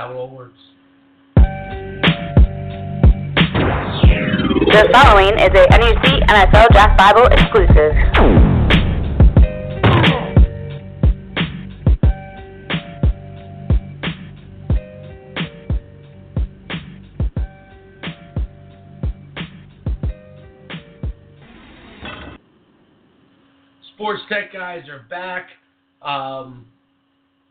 how it all works. The following is a NUC NFL Draft Bible exclusive. Sports Tech guys are back. Um,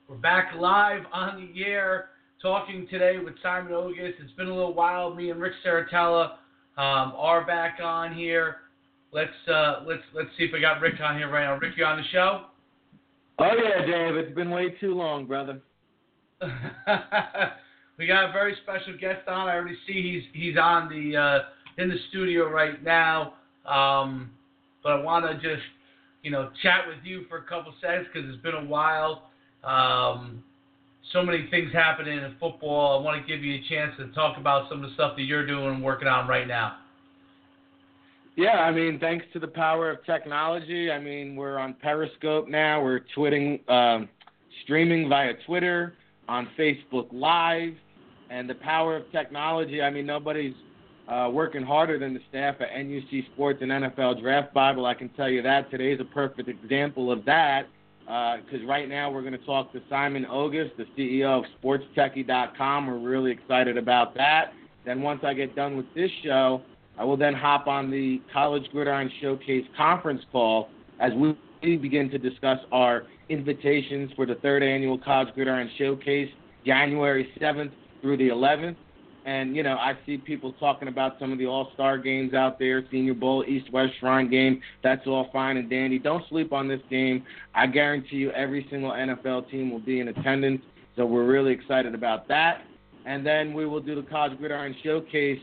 we're back live on the air talking today with Simon Ogus. It's been a little while. Me and Rick Serritella um, are back on here. Let's uh, let's let's see if I got Rick on here right now. Rick, you on the show? Oh yeah, Dave. It's been way too long, brother. we got a very special guest on. I already see he's he's on the uh, in the studio right now. Um, but I want to just you know chat with you for a couple seconds because it's been a while. Um, so many things happening in football. I want to give you a chance to talk about some of the stuff that you're doing and working on right now. Yeah, I mean, thanks to the power of technology. I mean, we're on Periscope now. We're twitting, um, streaming via Twitter, on Facebook Live, and the power of technology. I mean, nobody's uh, working harder than the staff at NUC Sports and NFL Draft Bible. I can tell you that today's a perfect example of that. Because uh, right now we're going to talk to Simon Ogus, the CEO of SportsTechie.com. We're really excited about that. Then once I get done with this show, I will then hop on the College Gridiron Showcase conference call as we begin to discuss our invitations for the third annual College Gridiron Showcase, January 7th through the 11th. And, you know, I see people talking about some of the all star games out there, Senior Bowl, East West Shrine game. That's all fine and dandy. Don't sleep on this game. I guarantee you every single NFL team will be in attendance. So we're really excited about that. And then we will do the College Gridiron Showcase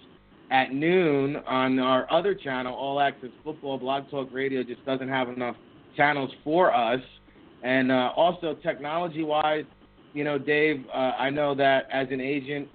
at noon on our other channel, All Access Football. Blog Talk Radio just doesn't have enough channels for us. And uh, also, technology wise, you know, Dave, uh, I know that as an agent,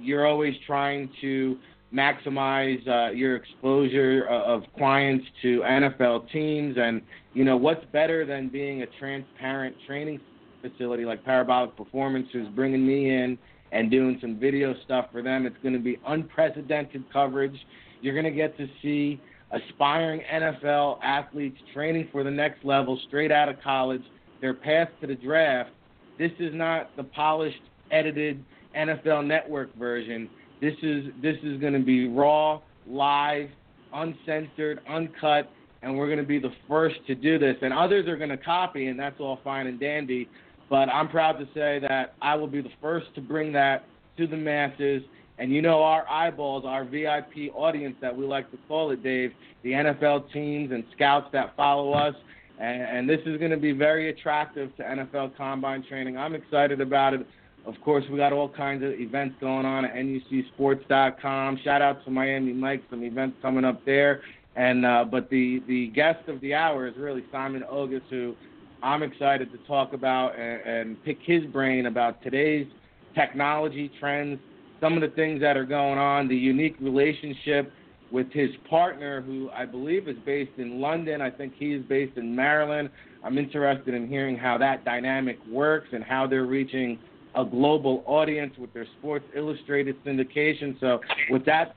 you're always trying to maximize uh, your exposure of clients to NFL teams. And, you know, what's better than being a transparent training facility like Parabolic Performance, who's bringing me in and doing some video stuff for them? It's going to be unprecedented coverage. You're going to get to see aspiring NFL athletes training for the next level straight out of college, their path to the draft. This is not the polished, edited, NFL Network version. This is this is going to be raw, live, uncensored, uncut, and we're going to be the first to do this. And others are going to copy, and that's all fine and dandy. But I'm proud to say that I will be the first to bring that to the masses. And you know our eyeballs, our VIP audience that we like to call it, Dave, the NFL teams and scouts that follow us. And, and this is going to be very attractive to NFL combine training. I'm excited about it. Of course, we got all kinds of events going on at NUCSports.com. Shout out to Miami Mike, some events coming up there. And uh, but the the guest of the hour is really Simon Ogus, who I'm excited to talk about and, and pick his brain about today's technology trends, some of the things that are going on, the unique relationship with his partner, who I believe is based in London. I think he is based in Maryland. I'm interested in hearing how that dynamic works and how they're reaching a global audience with their Sports Illustrated syndication. So, with that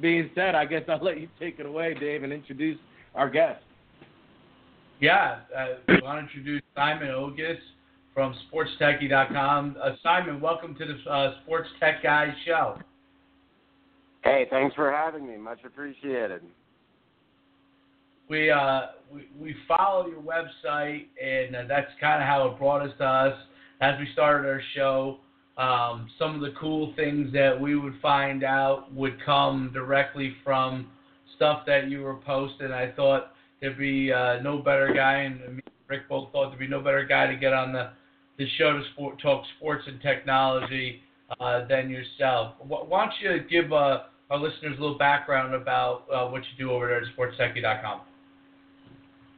being said, I guess I'll let you take it away, Dave, and introduce our guest. Yeah, uh, I want to introduce Simon Ogus from SportsTechie.com. Uh, Simon, welcome to the uh, Sports Tech Guys show. Hey, thanks for having me. Much appreciated. We uh, we, we follow your website, and uh, that's kind of how it brought us to us as we started our show. Um, some of the cool things that we would find out would come directly from stuff that you were posting. I thought there'd be uh, no better guy, and Rick both thought there'd be no better guy to get on the, the show to sport, talk sports and technology uh, than yourself. Why don't you give uh, our listeners a little background about uh, what you do over there at SportsTechie.com?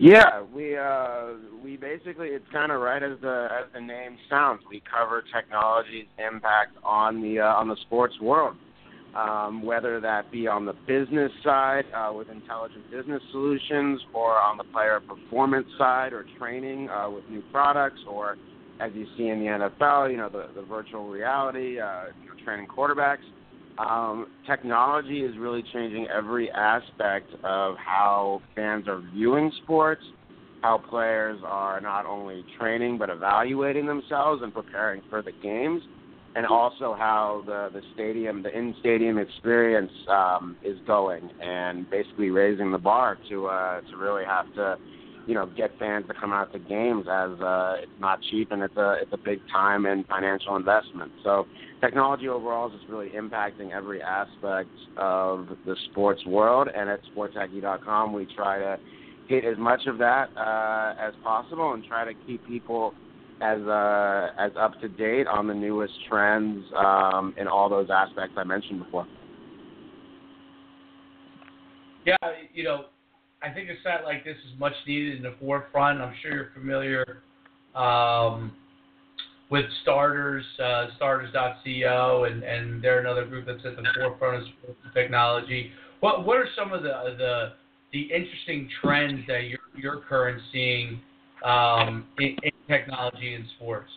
Yeah, we uh, we basically it's kind of right as the as the name sounds. We cover technology's impact on the uh, on the sports world, um, whether that be on the business side uh, with intelligent business solutions, or on the player performance side or training uh, with new products, or as you see in the NFL, you know, the, the virtual reality, uh, you know, training quarterbacks. Um, technology is really changing every aspect of how fans are viewing sports, how players are not only training but evaluating themselves and preparing for the games, and also how the the stadium, the in stadium experience um, is going, and basically raising the bar to uh, to really have to you know get fans to come out to games as uh, it's not cheap and it's a it's a big time and financial investment. So technology overall is just really impacting every aspect of the sports world. And at sportstechie.com, we try to hit as much of that uh, as possible and try to keep people as uh, as up to date on the newest trends um, in all those aspects I mentioned before. Yeah, you know, I think a site like this is much needed in the forefront. I'm sure you're familiar um, with Starters, uh, Starters.co, and, and they're another group that's at the forefront of technology. What what are some of the the the interesting trends that you're you're currently seeing um, in, in technology in sports?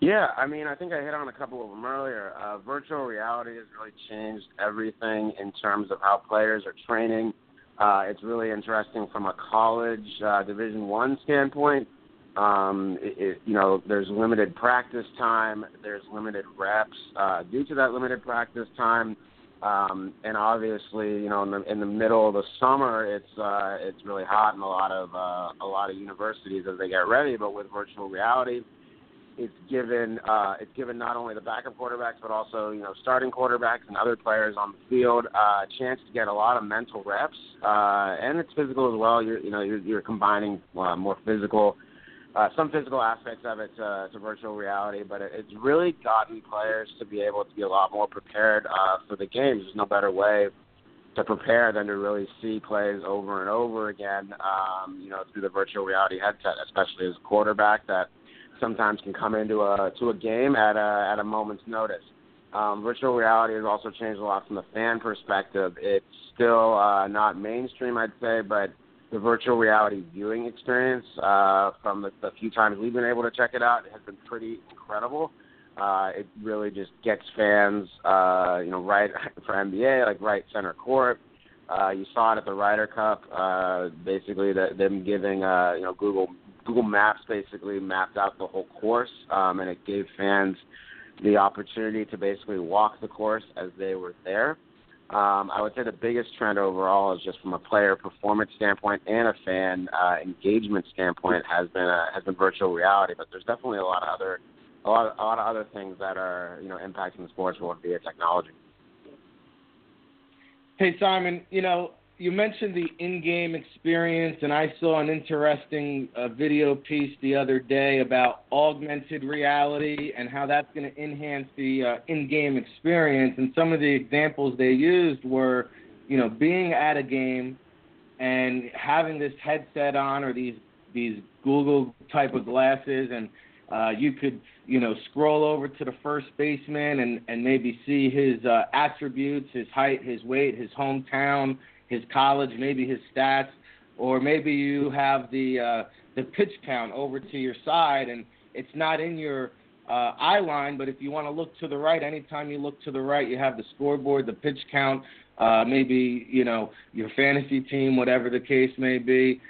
Yeah, I mean, I think I hit on a couple of them earlier. Uh, virtual reality has really changed everything in terms of how players are training. Uh, it's really interesting from a college uh, Division One standpoint. Um, it, it, you know, there's limited practice time. There's limited reps. Uh, due to that limited practice time, um, and obviously, you know, in the in the middle of the summer, it's uh, it's really hot in a lot of uh, a lot of universities as they get ready. But with virtual reality, it's given uh, it's given not only the backup quarterbacks but also you know starting quarterbacks and other players on the field uh, a chance to get a lot of mental reps uh, and it's physical as well. You're you know you're, you're combining uh, more physical uh, some physical aspects of it to, to virtual reality, but it, it's really gotten players to be able to be a lot more prepared uh, for the games. There's no better way to prepare than to really see plays over and over again, um, you know, through the virtual reality headset, especially as a quarterback that sometimes can come into a to a game at a at a moment's notice. Um, virtual reality has also changed a lot from the fan perspective. It's still uh, not mainstream, I'd say, but the virtual reality viewing experience uh, from the, the few times we've been able to check it out has been pretty incredible. Uh, it really just gets fans, uh, you know, right for NBA, like right center court. Uh, you saw it at the Ryder Cup. Uh, basically, the, them giving, uh, you know, Google Google Maps basically mapped out the whole course, um, and it gave fans the opportunity to basically walk the course as they were there. Um, I would say the biggest trend overall is just from a player performance standpoint and a fan uh, engagement standpoint has been uh, has been virtual reality. But there's definitely a lot of other a lot a lot of other things that are you know impacting the sports world via technology. Hey Simon, you know you mentioned the in-game experience, and I saw an interesting uh, video piece the other day about augmented reality and how that's going to enhance the uh, in-game experience. And some of the examples they used were, you know, being at a game and having this headset on or these these Google type of glasses, and uh, you could, you know, scroll over to the first baseman and and maybe see his uh, attributes, his height, his weight, his hometown his college, maybe his stats, or maybe you have the uh, the pitch count over to your side, and it's not in your uh, eye line. But if you want to look to the right, anytime you look to the right, you have the scoreboard, the pitch count, uh, maybe you know your fantasy team, whatever the case may be.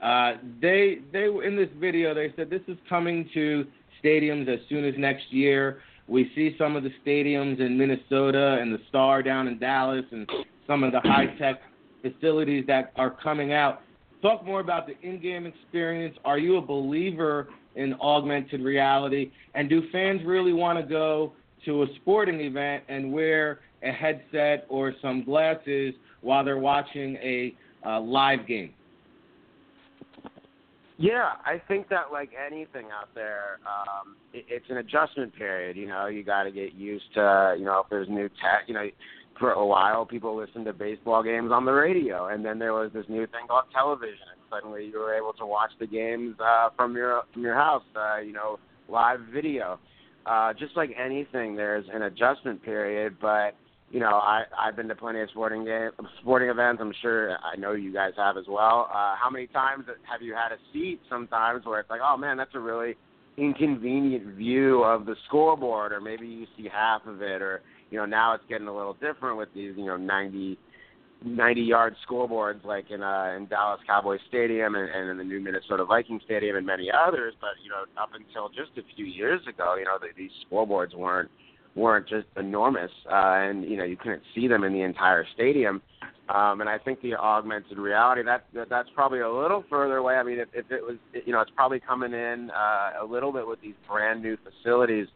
Uh, they they in this video they said this is coming to stadiums as soon as next year. We see some of the stadiums in Minnesota and the Star down in Dallas and some of the high tech facilities that are coming out. Talk more about the in-game experience. Are you a believer in augmented reality? And do fans really want to go to a sporting event and wear a headset or some glasses while they're watching a uh, live game? Yeah, I think that like anything out there, um, it, it's an adjustment period. You know, you got to get used to, you know, if there's new tech. You know, for a while people listened to baseball games on the radio and then there was this new thing called television and suddenly you were able to watch the games uh from your from your house uh you know live video uh just like anything there's an adjustment period but you know, I I've been to plenty of sporting game sporting events. I'm sure I know you guys have as well. Uh, how many times have you had a seat sometimes where it's like, oh man, that's a really inconvenient view of the scoreboard, or maybe you see half of it, or you know, now it's getting a little different with these, you know, 90 90 yard scoreboards like in uh in Dallas Cowboys Stadium and, and in the new Minnesota Vikings Stadium and many others but you know up until just a few years ago you know the, these scoreboards weren't weren't just enormous, uh, and you know you couldn't see them in the entire stadium. Um, and I think the augmented reality that, that that's probably a little further away. I mean, if, if it was, you know, it's probably coming in uh, a little bit with these brand new facilities.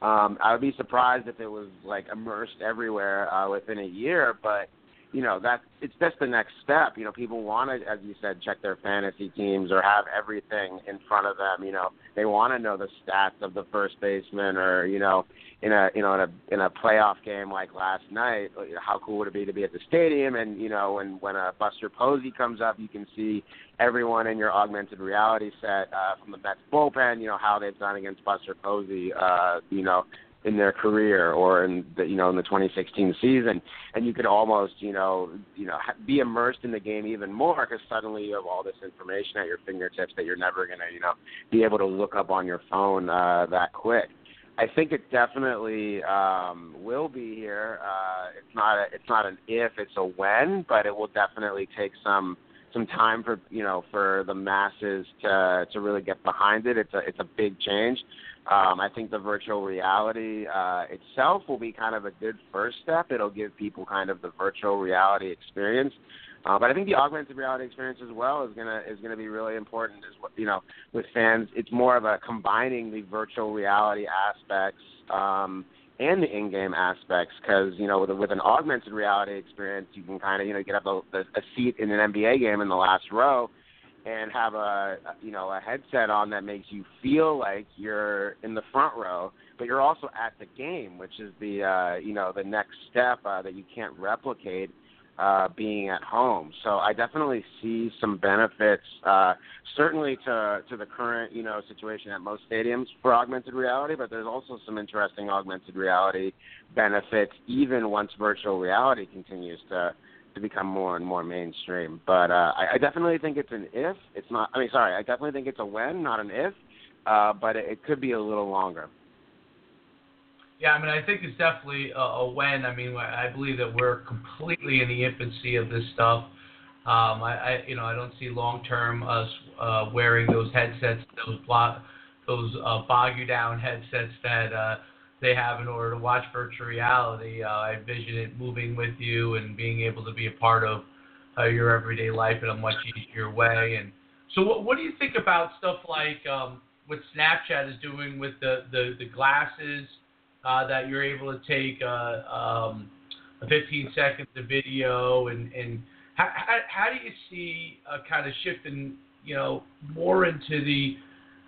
Um, I would be surprised if it was like immersed everywhere uh, within a year, but you know that it's just the next step. You know, people want to, as you said, check their fantasy teams or have everything in front of them. You know, they want to know the stats of the first baseman, or you know, in a you know in a in a playoff game like last night, how cool would it be to be at the stadium? And you know, when when a Buster Posey comes up, you can see everyone in your augmented reality set uh, from the Mets bullpen. You know how they've done against Buster Posey. Uh, you know in their career or in the you know in the 2016 season and you could almost you know you know be immersed in the game even more because suddenly you have all this information at your fingertips that you're never going to you know be able to look up on your phone uh that quick I think it definitely um, will be here. Uh, it's not a, it's not an if, it's a when, but it will definitely take some some time for you know for the masses to to really get behind it. It's a it's a big change. Um, I think the virtual reality uh, itself will be kind of a good first step. It'll give people kind of the virtual reality experience. Uh, but I think the augmented reality experience as well is gonna is gonna be really important. As well, you know, with fans, it's more of a combining the virtual reality aspects um, and the in-game aspects. Because you know, with, with an augmented reality experience, you can kind of you know get up a, a seat in an NBA game in the last row and have a you know a headset on that makes you feel like you're in the front row, but you're also at the game, which is the uh, you know the next step uh, that you can't replicate uh, being at home. So I definitely see some benefits, uh, certainly to to the current you know situation at most stadiums for augmented reality, but there's also some interesting augmented reality benefits even once virtual reality continues to to become more and more mainstream. But uh, I, I definitely think it's an if. It's not. I mean, sorry. I definitely think it's a when, not an if. Uh, but it, it could be a little longer. Yeah, I mean, I think it's definitely a, a when. I mean, I believe that we're completely in the infancy of this stuff. Um, I, I, you know, I don't see long term us uh, wearing those headsets, those block, those uh, bog you down headsets that uh, they have in order to watch virtual reality. Uh, I envision it moving with you and being able to be a part of uh, your everyday life in a much easier way. And so, what, what do you think about stuff like um, what Snapchat is doing with the the, the glasses uh, that you're able to take uh, um, a 15 seconds of video and and how, how, how do you see a kind of shifting you know more into the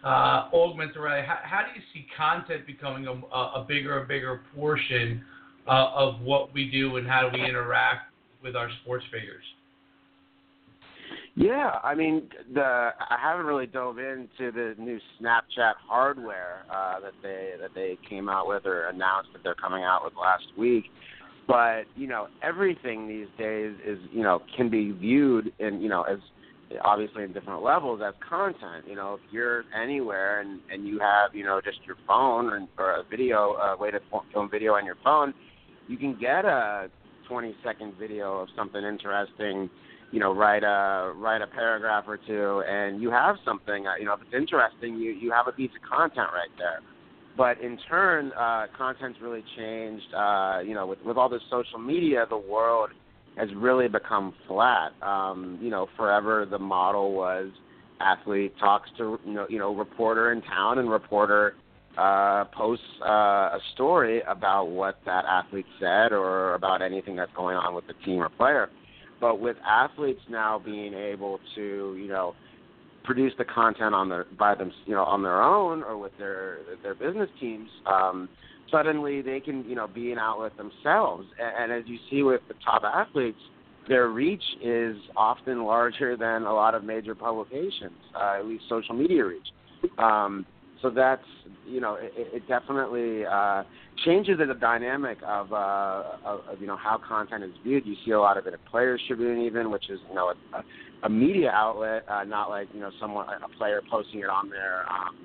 uh, augmented reality, how, how, do you see content becoming a, a bigger and bigger portion uh, of what we do and how do we interact with our sports figures? Yeah, I mean, the I haven't really dove into the new Snapchat hardware uh, that they that they came out with or announced that they're coming out with last week. But you know, everything these days is you know can be viewed in you know as obviously in different levels as content. You know, if you're anywhere and and you have you know just your phone or, or a video, a way to film video on your phone, you can get a 20 second video of something interesting. You know, write a write a paragraph or two, and you have something. Uh, you know, if it's interesting, you you have a piece of content right there. But in turn, uh, content's really changed. Uh, you know, with with all this social media, the world has really become flat. Um, you know, forever the model was athlete talks to you know you know reporter in town and reporter uh, posts uh, a story about what that athlete said or about anything that's going on with the team or player. But with athletes now being able to you know produce the content on their by them you know on their own or with their their business teams. Um, suddenly they can you know be an outlet themselves. And, and as you see with the top athletes, their reach is often larger than a lot of major publications, uh, at least social media reach. Um, so that's you know it, it definitely uh, changes the dynamic of, uh, of, of you know how content is viewed. You see a lot of it at Players Tribune, even, which is you know a, a media outlet, uh, not like you know someone a player posting it on their um,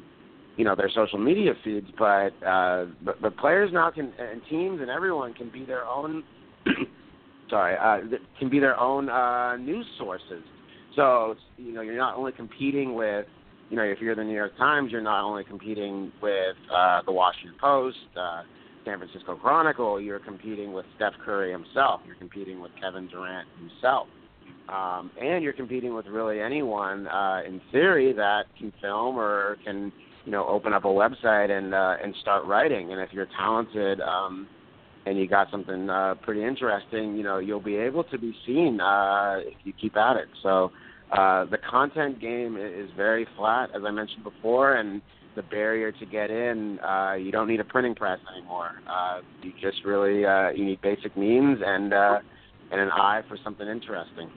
you know their social media feeds. But uh, but, but players now can and teams and everyone can be their own. sorry, uh, can be their own uh, news sources. So you know you're not only competing with you know, if you're the New York Times, you're not only competing with uh, the Washington Post, uh, San Francisco Chronicle, you're competing with Steph Curry himself. You're competing with Kevin Durant himself. Um, and you're competing with really anyone, uh, in theory, that can film or can, you know, open up a website and uh, and start writing. And if you're talented um, and you got something uh, pretty interesting, you know, you'll be able to be seen uh, if you keep at it. So uh, the content game is very flat, as I mentioned before, and the barrier to get in, uh, you don't need a printing press anymore. Uh, you just really uh, you need basic means and uh, and an eye for something interesting.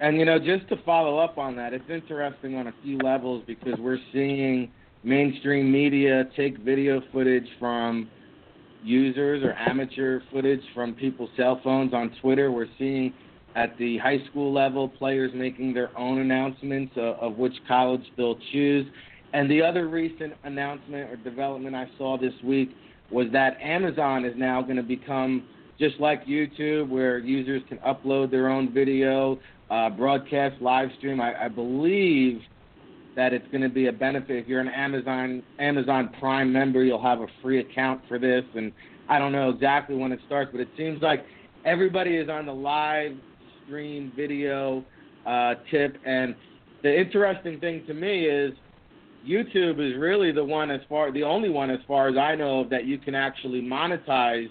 And you know, just to follow up on that, it's interesting on a few levels because we're seeing mainstream media take video footage from users or amateur footage from people's cell phones on Twitter. We're seeing at the high school level, players making their own announcements of, of which college they'll choose. And the other recent announcement or development I saw this week was that Amazon is now going to become just like YouTube, where users can upload their own video, uh, broadcast, live stream. I, I believe that it's going to be a benefit if you're an Amazon Amazon Prime member. You'll have a free account for this, and I don't know exactly when it starts, but it seems like everybody is on the live stream video uh, tip. And the interesting thing to me is YouTube is really the one as far the only one as far as I know that you can actually monetize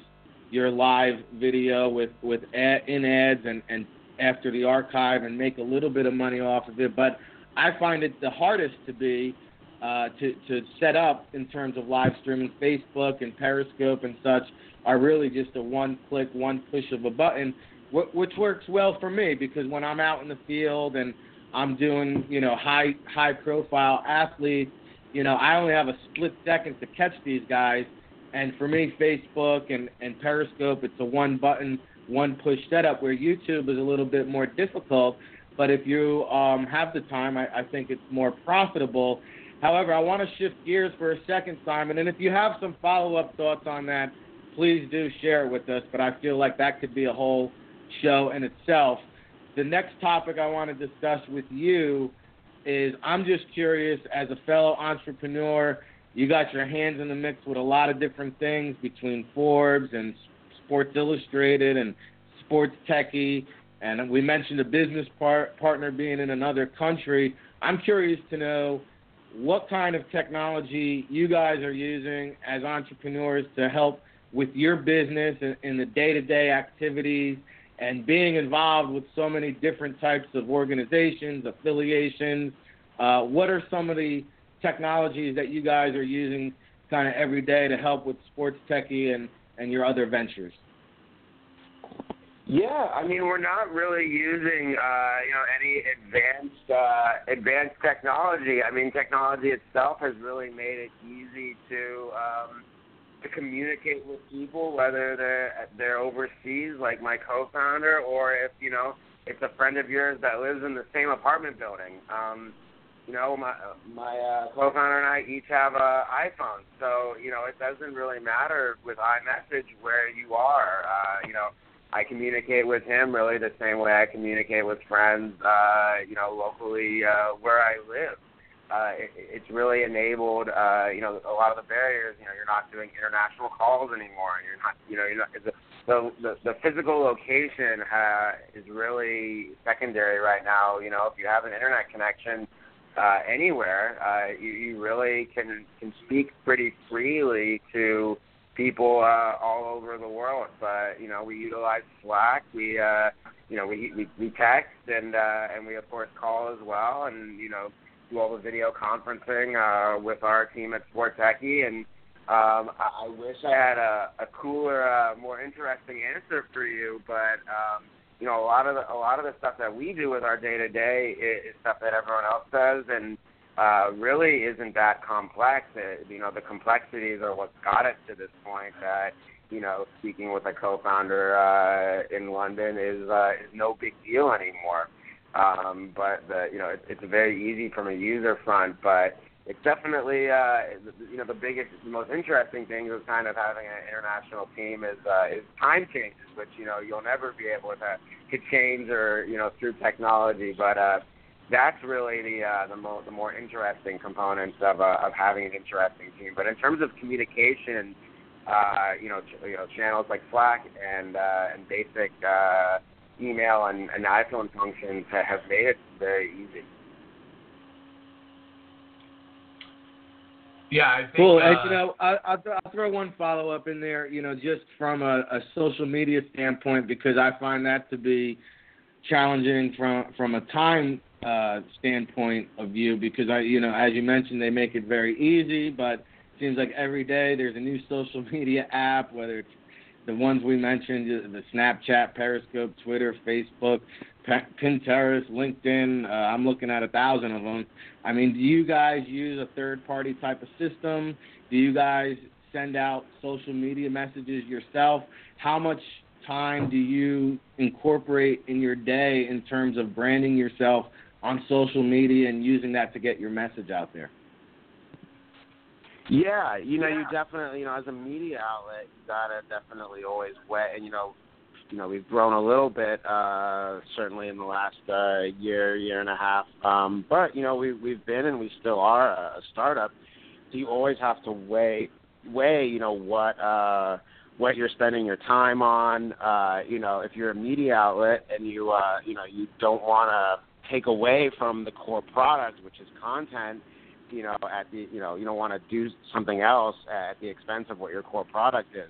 your live video with with ad, in ads and and after the archive and make a little bit of money off of it. But I find it the hardest to be uh, to to set up in terms of live streaming. Facebook and Periscope and such are really just a one click, one push of a button which works well for me because when I'm out in the field and I'm doing, you know, high high profile athletes, you know, I only have a split second to catch these guys. And for me, Facebook and, and Periscope, it's a one button, one push setup where YouTube is a little bit more difficult. But if you um, have the time, I, I think it's more profitable. However, I want to shift gears for a second, Simon. And if you have some follow up thoughts on that, please do share it with us. But I feel like that could be a whole show in itself. The next topic I want to discuss with you is I'm just curious, as a fellow entrepreneur, you got your hands in the mix with a lot of different things between Forbes and Sports Illustrated and Sports Techie, and we mentioned a business par- partner being in another country. I'm curious to know what kind of technology you guys are using as entrepreneurs to help with your business and in the day-to-day activities and being involved with so many different types of organizations, affiliations, uh, what are some of the technologies that you guys are using kind of every day to help with sports techie and, and your other ventures? Yeah, I mean we're not really using uh, you know any advanced uh, advanced technology. I mean technology itself has really made it easy to um, to communicate with people, whether they're they're overseas, like my co-founder, or if you know it's a friend of yours that lives in the same apartment building. Um, you know, my my uh, co-founder and I each have a iPhone, so you know it doesn't really matter with iMessage where you are. Uh, you know, I communicate with him really the same way I communicate with friends. Uh, you know, locally uh, where I live uh, it, it's really enabled, uh, you know, a lot of the barriers. You know, you're not doing international calls anymore. You're not, you know, you're not. The, the the, physical location uh, is really secondary right now. You know, if you have an internet connection anywhere, uh, you, you really can can speak pretty freely to people uh, all over the world. But you know, we utilize Slack. We uh, you know, we we, we text and uh, and we of course call as well. And you know do all the video conferencing uh, with our team at Sport Techie, and um, I, I wish I had a, a cooler, uh, more interesting answer for you, but um, you know, a lot of the, a lot of the stuff that we do with our day to day is stuff that everyone else does, and uh, really isn't that complex. It, you know, the complexities are what got us to this point. That you know, speaking with a co-founder uh, in London is uh, is no big deal anymore. Um, but the, you know, it, it's very easy from a user front, but it's definitely uh, you know the biggest, the most interesting thing is kind of having an international team is uh, is time changes, which you know you'll never be able to to change or you know through technology, but uh, that's really the uh, the, mo- the more interesting components of uh, of having an interesting team. But in terms of communication, uh, you know, ch- you know, channels like Slack and uh, and basic uh, email and, and iPhone functions have made it very easy. Yeah, I think, Cool. Uh, and, you know, I, I'll, I'll throw one follow up in there. You know, just from a, a social media standpoint, because I find that to be challenging from from a time uh, standpoint of view. Because I, you know, as you mentioned, they make it very easy, but it seems like every day there's a new social media app, whether it's the ones we mentioned, the Snapchat, Periscope, Twitter, Facebook, Pinterest, LinkedIn. Uh, I'm looking at a thousand of them. I mean, do you guys use a third party type of system? Do you guys send out social media messages yourself? How much time do you incorporate in your day in terms of branding yourself on social media and using that to get your message out there? Yeah, you know, you definitely, you know, as a media outlet, you gotta definitely always wet, and you know, you know, we've grown a little bit, uh, certainly in the last uh, year, year and a half. Um, but you know, we we've been and we still are a startup, so you always have to weigh weigh, you know, what uh, what you're spending your time on. Uh, you know, if you're a media outlet and you uh, you know you don't want to take away from the core product, which is content you know, at the you know, you don't want to do something else at the expense of what your core product is.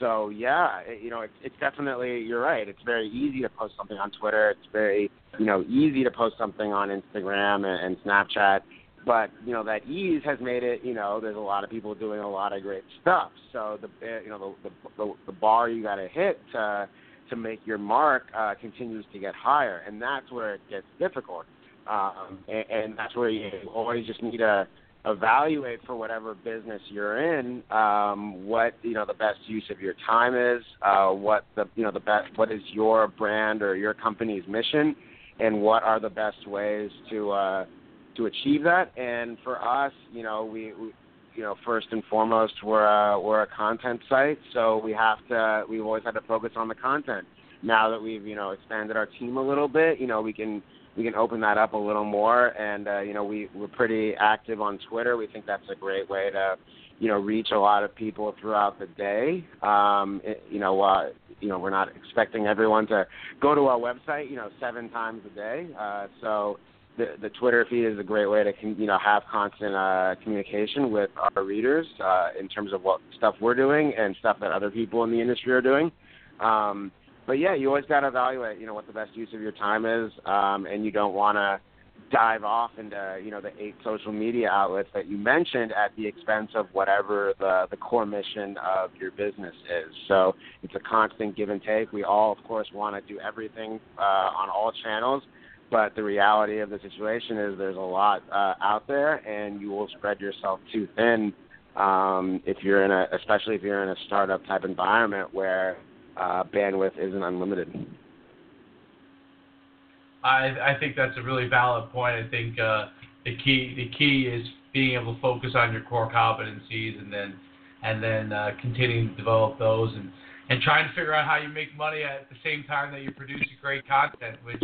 So yeah, it, you know, it's it's definitely you're right. It's very easy to post something on Twitter. It's very you know easy to post something on Instagram and, and Snapchat. But you know that ease has made it. You know, there's a lot of people doing a lot of great stuff. So the you know the the, the, the bar you got to hit to to make your mark uh, continues to get higher, and that's where it gets difficult um, and, and that's where you always just need to evaluate for whatever business you're in um, what you know the best use of your time is, uh, what the you know the best what is your brand or your company's mission, and what are the best ways to uh, to achieve that. And for us, you know, we, we you know first and foremost we're a, we're a content site, so we have to we've always had to focus on the content. Now that we've you know expanded our team a little bit, you know we can we can open that up a little more. And uh, you know, we we're pretty active on Twitter. We think that's a great way to you know reach a lot of people throughout the day. Um, it, you know, uh, you know, we're not expecting everyone to go to our website you know seven times a day. Uh, so. The, the Twitter feed is a great way to you know have constant uh, communication with our readers uh, in terms of what stuff we're doing and stuff that other people in the industry are doing. Um, but yeah, you always got to evaluate, you know, what the best use of your time is, um, and you don't want to dive off into, you know, the eight social media outlets that you mentioned at the expense of whatever the the core mission of your business is. So it's a constant give and take. We all, of course, want to do everything uh, on all channels, but the reality of the situation is there's a lot uh, out there, and you will spread yourself too thin um, if you're in a, especially if you're in a startup type environment where uh, bandwidth isn't unlimited. I I think that's a really valid point. I think uh, the key the key is being able to focus on your core competencies and then and then uh, continuing to develop those and and trying to figure out how you make money at the same time that you're producing great content, which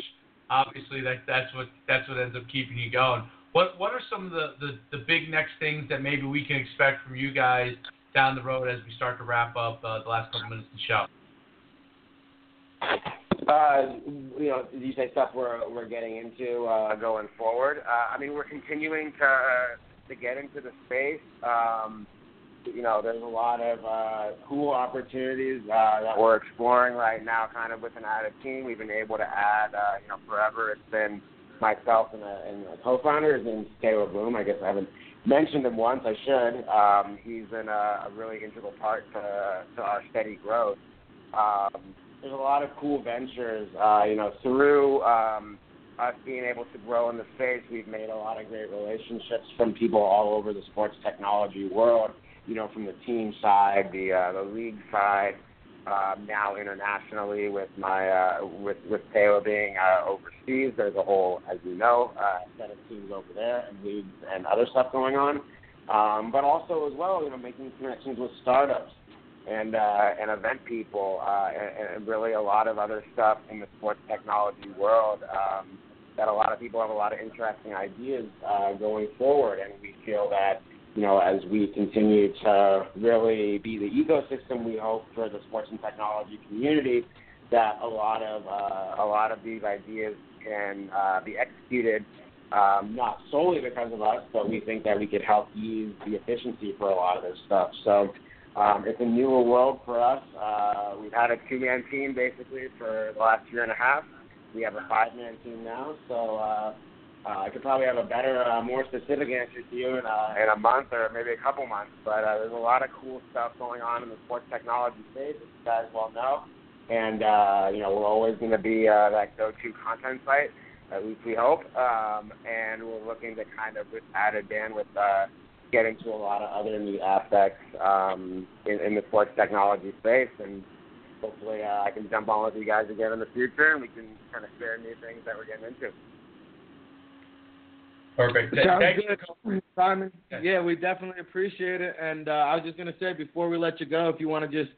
obviously that that's what that's what ends up keeping you going. What what are some of the, the, the big next things that maybe we can expect from you guys down the road as we start to wrap up uh, the last couple minutes of the show? Uh, you know, you say stuff we're we're getting into uh, going forward? Uh, I mean, we're continuing to uh, to get into the space. Um, you know, there's a lot of uh, cool opportunities uh, that we're exploring right now, kind of with an added team. We've been able to add, uh, you know, forever it's been myself and a, and a co-founder. His name's Taylor Bloom. I guess I haven't mentioned him once. I should. Um, he's been a, a really integral part to, to our steady growth. Um, there's a lot of cool ventures, uh, you know, through um, us being able to grow in the space, we've made a lot of great relationships from people all over the sports technology world. You know, from the team side, the uh, the league side, um, now internationally with my uh, with with Taylor being uh, overseas. There's a whole, as you know, uh, set of teams over there and leagues and other stuff going on. Um, but also as well, you know, making connections with startups and uh, and event people uh, and, and really a lot of other stuff in the sports technology world. Um, that a lot of people have a lot of interesting ideas uh, going forward, and we feel that you know as we continue to really be the ecosystem we hope for the sports and technology community, that a lot of uh, a lot of these ideas can uh, be executed. Um, not solely because of us, but we think that we could help ease the efficiency for a lot of this stuff. So um, it's a newer world for us. Uh, we've had a two-man team basically for the last year and a half. We have a five-man team now, so uh, uh, I could probably have a better, uh, more specific answer to you in a, in a month or maybe a couple months. But uh, there's a lot of cool stuff going on in the sports technology space, as you guys well know. And uh, you know, we're always going to be uh, that go-to content site, at least we hope. Um, and we're looking to kind of with added bandwidth. Uh, get into a lot of other new aspects um, in, in the sports technology space, and hopefully uh, I can jump on with you guys again in the future, and we can kind of share new things that we're getting into. Perfect. Sounds Thank good, Simon. Yeah, we definitely appreciate it. And uh, I was just going to say before we let you go, if you want to just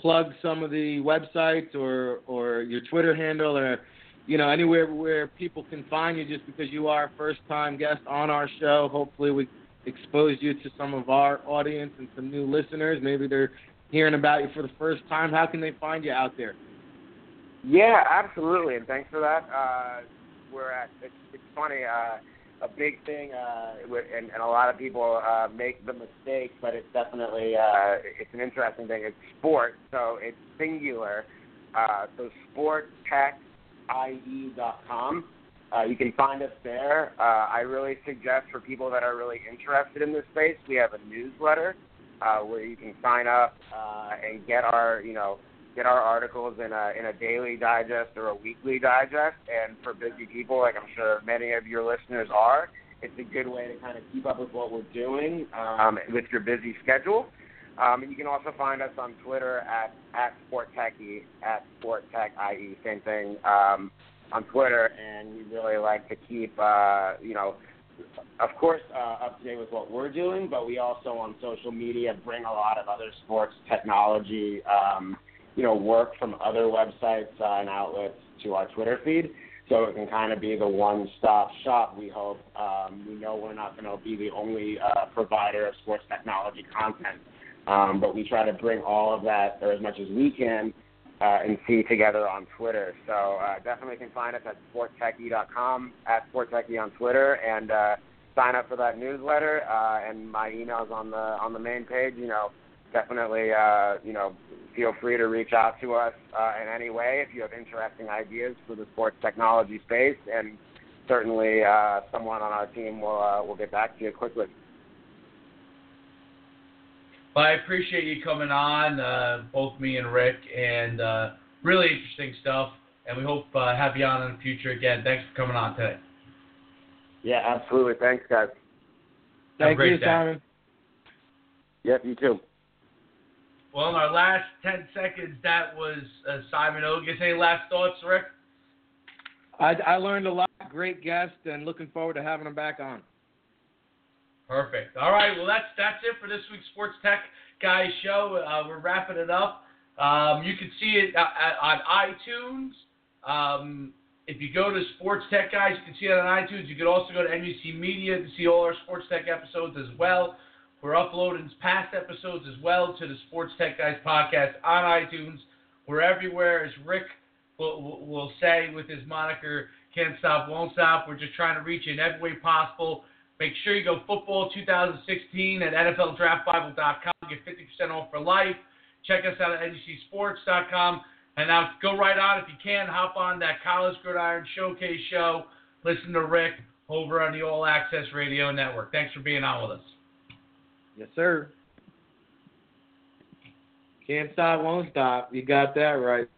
plug some of the websites or or your Twitter handle or you know anywhere where people can find you, just because you are a first time guest on our show. Hopefully, we exposed you to some of our audience and some new listeners. Maybe they're hearing about you for the first time. How can they find you out there? Yeah, absolutely, and thanks for that. Uh, we're at it's, it's funny. Uh, a big thing, uh, and, and a lot of people uh, make the mistake, but it's definitely uh, it's an interesting thing. It's sport, so it's singular. Uh, so sporttechie.com. Uh, you can find us there. Uh, I really suggest for people that are really interested in this space, we have a newsletter uh, where you can sign up uh, and get our, you know, get our articles in a in a daily digest or a weekly digest. And for busy people, like I'm sure many of your listeners are, it's a good way to kind of keep up with what we're doing um, with your busy schedule. Um, you can also find us on Twitter at at SportTechie at SportTechIE. Same thing. Um, on Twitter, and we really like to keep, uh, you know, of course, uh, up to date with what we're doing, but we also on social media bring a lot of other sports technology, um, you know, work from other websites uh, and outlets to our Twitter feed. So it can kind of be the one-stop shop. We hope. Um, we know we're not going to be the only uh, provider of sports technology content, um, but we try to bring all of that, or as much as we can, uh, and see together on Twitter. So uh, definitely can find us at sporttechie.com, at sporttechie on Twitter, and uh, sign up for that newsletter. Uh, and my email's on the on the main page. You know, definitely uh, you know feel free to reach out to us uh, in any way if you have interesting ideas for the sports technology space, and certainly uh, someone on our team will uh, will get back to you quickly. Well, I appreciate you coming on, uh, both me and Rick, and uh, really interesting stuff. And we hope uh, have you on in the future again. Thanks for coming on today. Yeah, absolutely. Thanks, guys. Thank you, day. Simon. Yep, you too. Well, in our last 10 seconds, that was uh, Simon Ogus. Any last thoughts, Rick? I, I learned a lot. Great guest, and looking forward to having him back on. Perfect. All right. Well, that's that's it for this week's Sports Tech Guys show. Uh, we're wrapping it up. Um, you can see it uh, on iTunes. Um, if you go to Sports Tech Guys, you can see it on iTunes. You can also go to NUC Media to see all our Sports Tech episodes as well. We're uploading past episodes as well to the Sports Tech Guys podcast on iTunes. We're everywhere, as Rick will, will say with his moniker, Can't Stop, Won't Stop. We're just trying to reach in every way possible. Make sure you go football 2016 at NFLDraftBible.com. Get 50% off for life. Check us out at NUCSports.com. And now go right on if you can. Hop on that College Gridiron Showcase show. Listen to Rick over on the All Access Radio Network. Thanks for being on with us. Yes, sir. Can't stop, won't stop. You got that right.